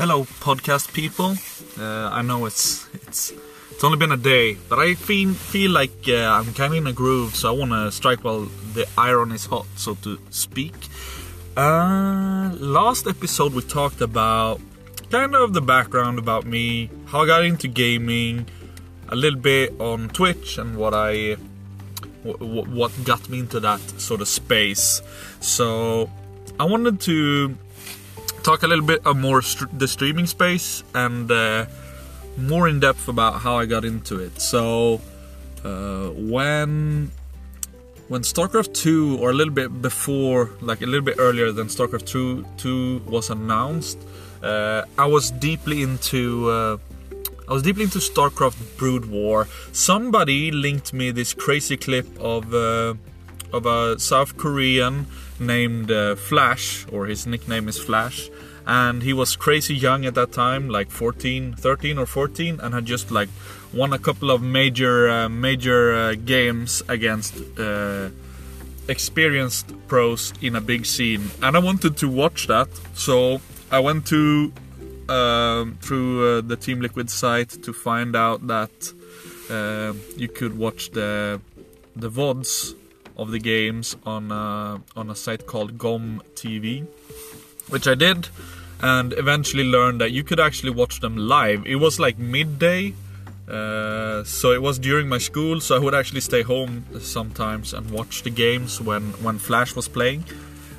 Hello, podcast people. Uh, I know it's it's it's only been a day, but I feel feel like uh, I'm kind of in a groove, so I want to strike while the iron is hot, so to speak. Uh, last episode we talked about kind of the background about me, how I got into gaming, a little bit on Twitch, and what I what, what got me into that sort of space. So I wanted to talk a little bit of more st- the streaming space and uh, more in depth about how I got into it. So uh, when when StarCraft 2 or a little bit before, like a little bit earlier than StarCraft 2 2 was announced, uh, I was deeply into uh, I was deeply into StarCraft Brood War. Somebody linked me this crazy clip of uh, of a South Korean named uh, Flash, or his nickname is Flash, and he was crazy young at that time, like 14, 13 or 14, and had just like won a couple of major uh, major uh, games against uh, experienced pros in a big scene, and I wanted to watch that, so I went to um, through uh, the Team Liquid site to find out that you could watch the the vods of the games on a, on a site called GOM TV, which I did, and eventually learned that you could actually watch them live. It was like midday, uh, so it was during my school, so I would actually stay home sometimes and watch the games when when Flash was playing,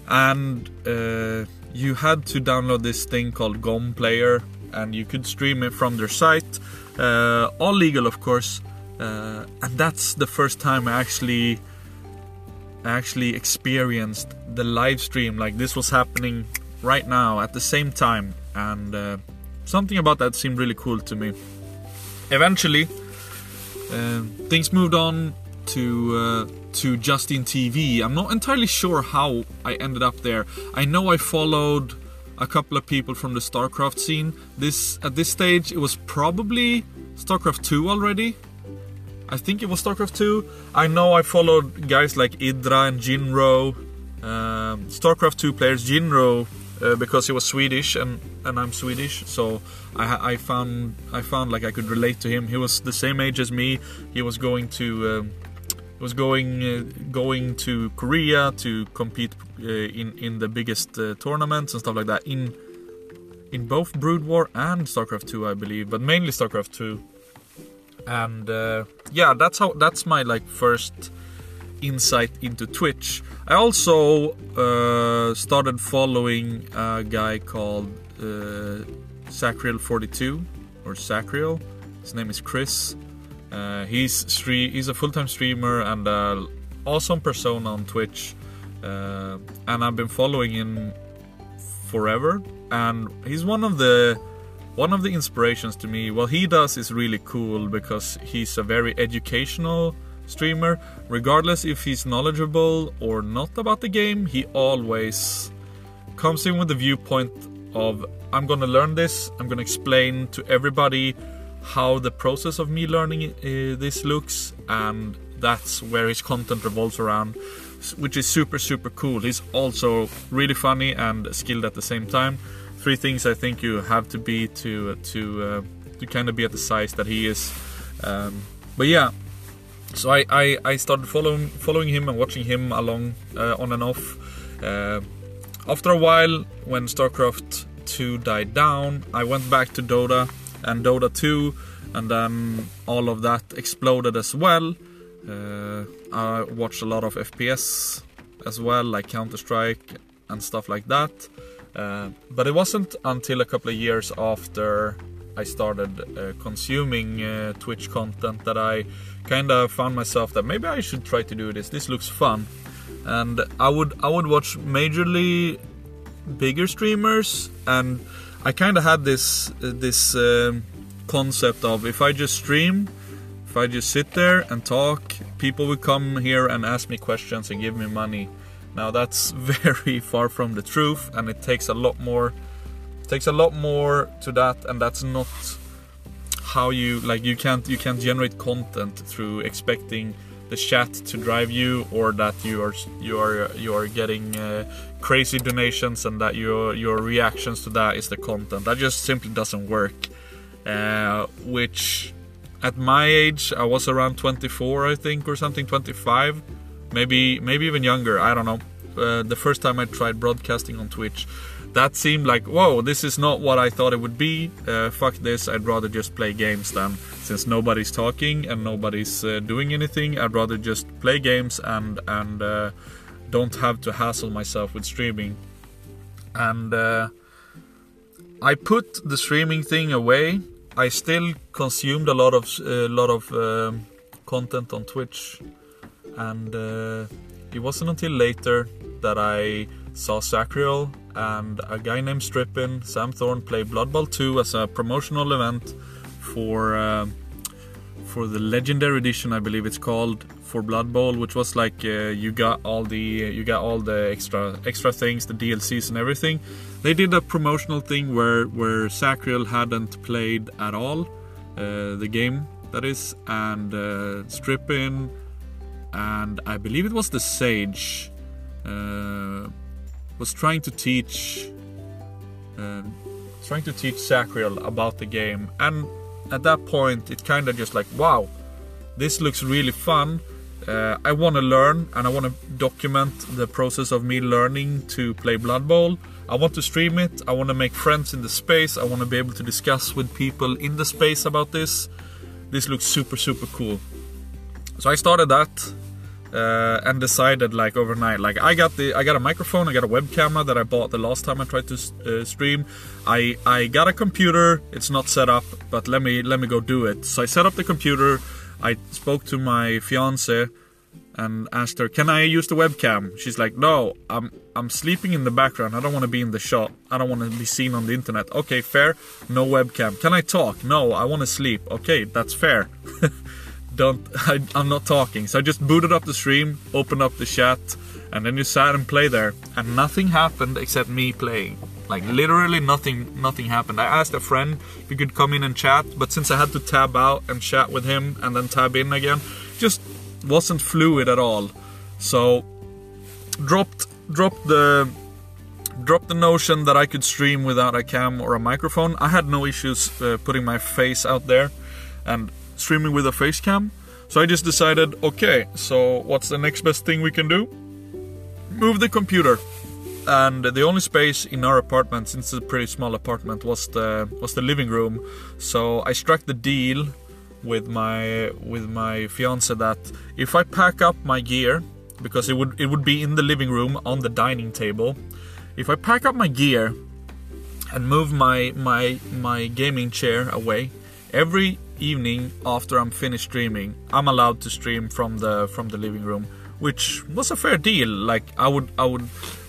and uh, you had to download this thing called GOM Player, and you could stream it from their site, uh, all legal, of course. Uh, and that's the first time I actually actually experienced the live stream like this was happening right now at the same time. And uh, something about that seemed really cool to me. Eventually uh, things moved on to uh, to Justin TV I'm not entirely sure how I ended up there. I know I followed a couple of people from the StarCraft scene. This at this stage it was probably StarCraft 2 already I think it was StarCraft 2. I know I followed guys like Idra and Jinro, um, StarCraft 2 players. Jinro, uh, because he was Swedish and, and I'm Swedish, so I, I found I found like I could relate to him. He was the same age as me. He was going to um, was going uh, going to Korea to compete uh, in in the biggest uh, tournaments and stuff like that in in both Brood War and StarCraft 2, I believe, but mainly StarCraft 2 and uh, yeah that's how that's my like first insight into twitch. I also uh, started following a guy called uh, sacriel42 or sacriel his name is chris. Uh, he's stre- he's a full-time streamer and an awesome persona on twitch uh, and i've been following him forever. And he's one of the one of the inspirations to me, what he does is really cool because he's a very educational streamer. Regardless if he's knowledgeable or not about the game, he always comes in with the viewpoint of I'm gonna learn this, I'm gonna explain to everybody how the process of me learning uh, this looks, and that's where his content revolves around, which is super, super cool. He's also really funny and skilled at the same time three things I think you have to be to to uh, to kind of be at the size that he is. Um, but yeah, so I, I, I started following following him and watching him along uh, on and off. Uh, after a while, when StarCraft 2 died down, I went back to Dota and Dota 2, and then all of that exploded as well. Uh, I watched a lot of FPS as well, like Counter Strike and stuff like that. Uh, but it wasn't until a couple of years after I started uh, consuming uh, Twitch content that I kind of found myself that maybe I should try to do this. This looks fun, and I would I would watch majorly bigger streamers, and I kind of had this uh, this um, concept of if I just stream, if I just sit there and talk, people will come here and ask me questions and give me money now that's very far from the truth, and it takes a lot more. Takes a lot more to that, and that's not how you like. You can't you can't generate content through expecting the chat to drive you, or that you are you are you are getting uh, crazy donations, and that your your reactions to that is the content. That just simply doesn't work. Uh, which, at my age, I was around 24, I think, or something, 25, maybe maybe even younger. I don't know. Uh, the first time I tried broadcasting on Twitch, that seemed like, whoa, this is not what I thought it would be. Uh, fuck this, I'd rather just play games than Since nobody's talking and nobody's uh, doing anything, I'd rather just play games and and uh, don't have to hassle myself with streaming. And uh, I put the streaming thing away. I still consumed a lot of a lot of um, content on Twitch, and uh, it wasn't until later that I saw Sacriel and a guy named Strippin, Sam Thorne, play Blood Bowl 2 as a promotional event for uh, for the Legendary Edition, I believe it's called, for Blood Bowl, which was like uh, you got all the you got all the extra extra things, the DLCs and everything. They did a promotional thing where where Sacriel hadn't played at all, uh, the game that is, and uh, Strippin, and I believe it was the Sage. Uh, was trying to teach uh, trying to teach Sacriel about the game. And at that point it kind of just like wow this looks really fun. Uh, I want to learn and I want to document the process of me learning to play Blood Bowl. I want to stream it. I want to make friends in the space. I want to be able to discuss with people in the space about this. This looks super super cool so I started that uh, and decided like overnight like i got the i got a microphone i got a web camera that i bought the last time i tried to uh, stream. I i got a computer it's not set up but let me let me go do it. So i set up the computer i spoke to my fiance and asked her can i use the webcam? She's like no i'm i'm sleeping in the background i don't want to be in the shot i don't want to be seen on the internet. Okay fair no webcam. Can i talk? No i want to sleep. Okay that's fair don't I, am not talking. So I just booted up the stream, opened up the chat, and then you sat and play there, and nothing happened except me playing. Like literally nothing, nothing happened. I asked a friend if he could come in and chat, but since I had to tab out and chat with him and then tab in again, just wasn't fluid at all. So dropped dropped the dropped the notion that I could stream without a cam or a microphone. I had no issues uh, putting my face out there, and streaming with a face cam. So I just decided, okay, so what's the next best thing we can do? Move the computer. And the only space in our apartment, since it's a pretty small apartment, was the was the living room. So I struck the deal with my with my fiance that if I pack up my gear, because it would it would be in the living room on the dining table, if I pack up my gear and move my my my gaming chair away, every evening after I'm finished streaming, I'm allowed to stream from the from the living room, which was a fair deal. Like I would I would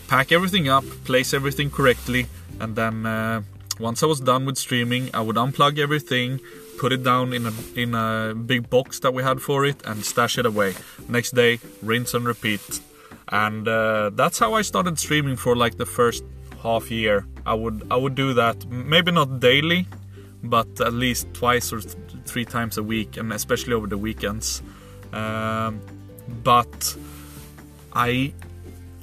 pack everything up, place everything correctly, and then uh, once I was done with streaming, I would unplug everything, put it down in a in a big box that we had for it, and stash it away. Next day, rinse and repeat. And uh, that's how I started streaming for like the first half year. I would I would do that, maybe not daily, but at least twice or th- three times a week, and especially over the weekends. Um, but I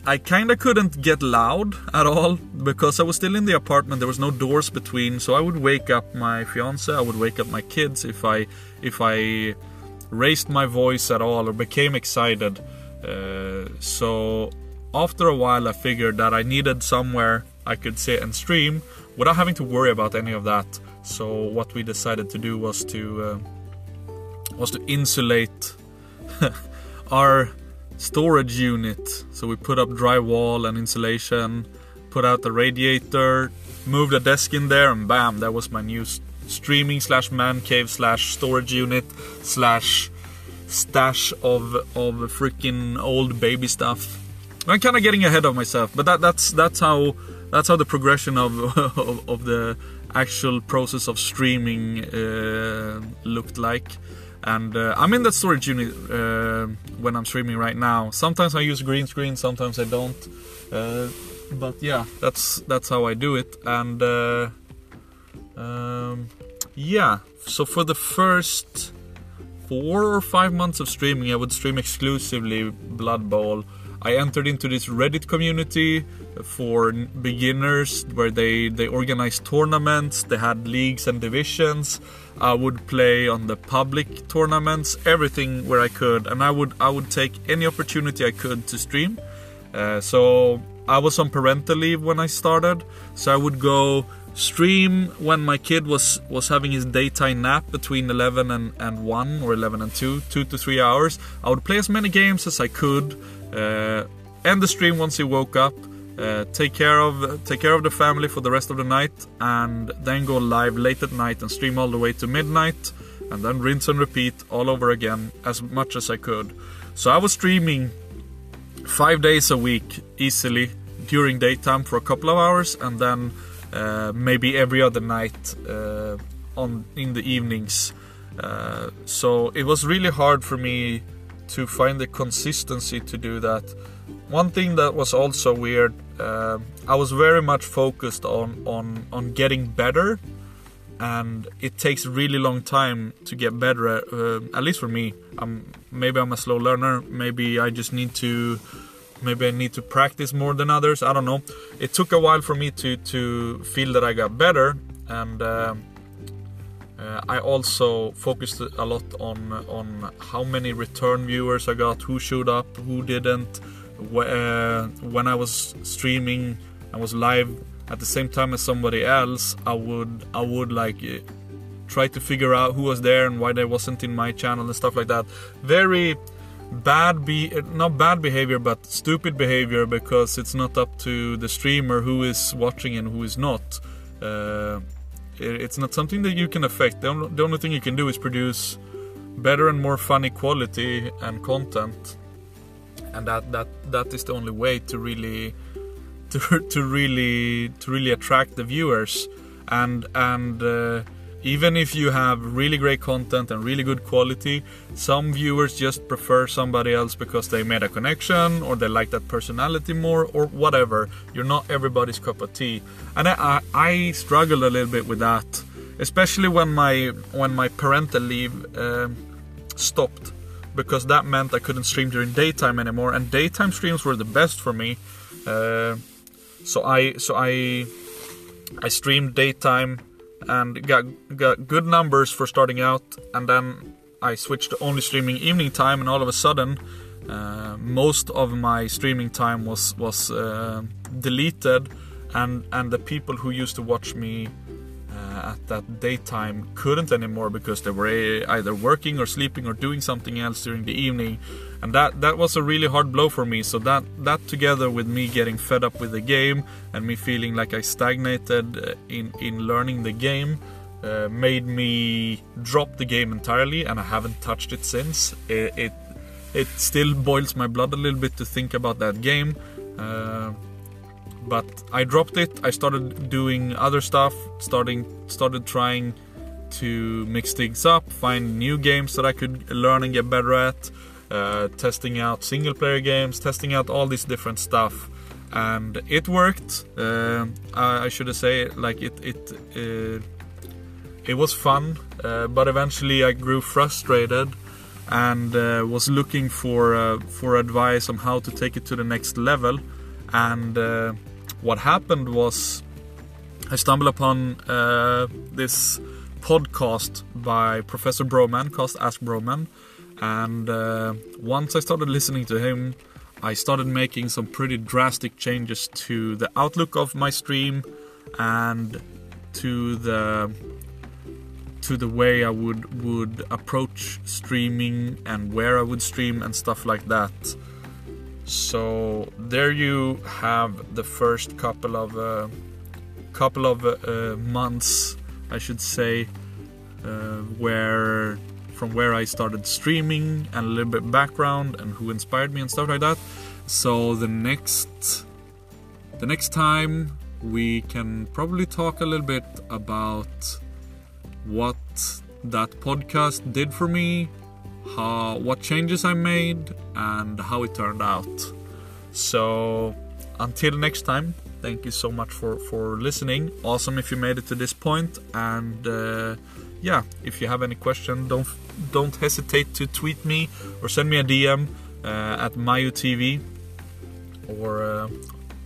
I kind of couldn't get loud at all because I was still in the apartment. There was no doors between, so I would wake up my fiance, I would wake up my kids if I if I raised my voice at all or became excited. Uh, so after a while, I figured that I needed somewhere I could sit and stream without having to worry about any of that. So what we decided to do was to uh, was to insulate our storage unit. So we put up drywall and insulation, put out the radiator, moved a desk in there, and bam, that was my new streaming slash man cave slash storage unit slash stash of of freaking old baby stuff. I'm kind of getting ahead of myself, but that that's that's how that's how the progression of of, of the actual process of streaming uh, looked like. And uh, I'm in that storage unit uh, when I'm streaming right now. Sometimes I use green screen, sometimes I don't. Uh, but yeah, that's that's how I do it. And uh, um, yeah, so for the first four or five months of streaming, I would stream exclusively Blood Bowl. I entered into this Reddit community for beginners where they, they organized tournaments, they had leagues and divisions. I would play on the public tournaments, everything where I could, and I would I would take any opportunity I could to stream. Uh, so I was on parental leave when I started, so I would go stream when my kid was was having his daytime nap between 11 and, and 1 or 11 and 2 2 to 3 hours i would play as many games as i could end the stream once he woke up uh, take care of take care of the family for the rest of the night and then go live late at night and stream all the way to midnight and then rinse and repeat all over again as much as i could so i was streaming five days a week easily during daytime for a couple of hours and then uh, maybe every other night uh, on in the evenings. Uh, so it was really hard for me to find the consistency to do that. One thing that was also weird, uh, I was very much focused on on on getting better, and it takes really long time to get better. At, uh, at least for me, I'm maybe I'm a slow learner. Maybe I just need to maybe I need to practice more than others. I don't know. It took a while for me to to feel that I got better, and uh, uh, I also focused a lot on on how many return viewers I got, who showed up, who didn't. Uh, when I was streaming, I was live at the same time as somebody else. I would I would like uh, try to figure out who was there and why they wasn't in my channel and stuff like that. Very bad be not bad behavior but stupid behavior because it's not up to the streamer who is watching and who is not uh, it's not something that you can affect. The only, the only thing you can do is produce better and more funny quality and content. And that that that is the only way to really to, to really to really attract the viewers. And and uh, even if you have really great content and really good quality, some viewers just prefer somebody else because they made a connection or they like that personality more or whatever. You're not everybody's cup of tea, and I, I, I struggled a little bit with that, especially when my when my parental leave uh, stopped, because that meant I couldn't stream during daytime anymore, and daytime streams were the best for me. Uh, so I so I I streamed daytime and got got good numbers for starting out and then I switched to only streaming evening time and all of a sudden uh, most of my streaming time was was uh, deleted and and the people who used to watch me at that daytime couldn't anymore because they were either working or sleeping or doing something else during the evening. And that that was a really hard blow for me. So that that together with me getting fed up with the game and me feeling like I stagnated uh, in in learning the game uh, made me drop the game entirely and I haven't touched it since. It, it, it still boils my blood a little bit to think about that game. Uh, but I dropped it I started doing other stuff starting started trying to mix things up find new games that I could learn and get better at uh, testing out single player games, testing out all this different stuff, and it worked. Uh, I, I should say, like it it uh, it was fun, uh, but eventually I grew frustrated and uh, was looking for uh, for advice on how to take it to the next level. And what happened was I stumbled upon this podcast by Professor Broman, called Ask Broman and uh, once I started listening to him, I started making some pretty drastic changes to the outlook of my stream and to the to the way I would would approach streaming and where I would stream and stuff like that. So there you have the first couple of uh, couple of uh, months, I should say, uh, where from where I started streaming and a little bit background and who inspired me and stuff like that. So the next the next time we can probably talk a little bit about what that podcast did for me, how what changes I made and how it turned out. So until next time, thank you so much for for listening. Awesome if you made it to this point and uh, yeah, if you have any question, don't don't hesitate to tweet me or send me a DM uh, at MayuTV or uh,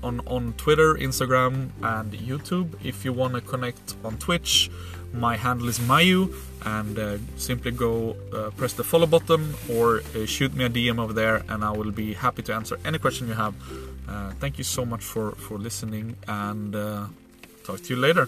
on on Twitter, Instagram, and YouTube. If you want to connect on Twitch, my handle is Mayu, and uh, simply go uh, press the follow button or uh, shoot me a DM over there, and I will be happy to answer any question you have. Uh, thank you so much for for listening, and uh, talk to you later.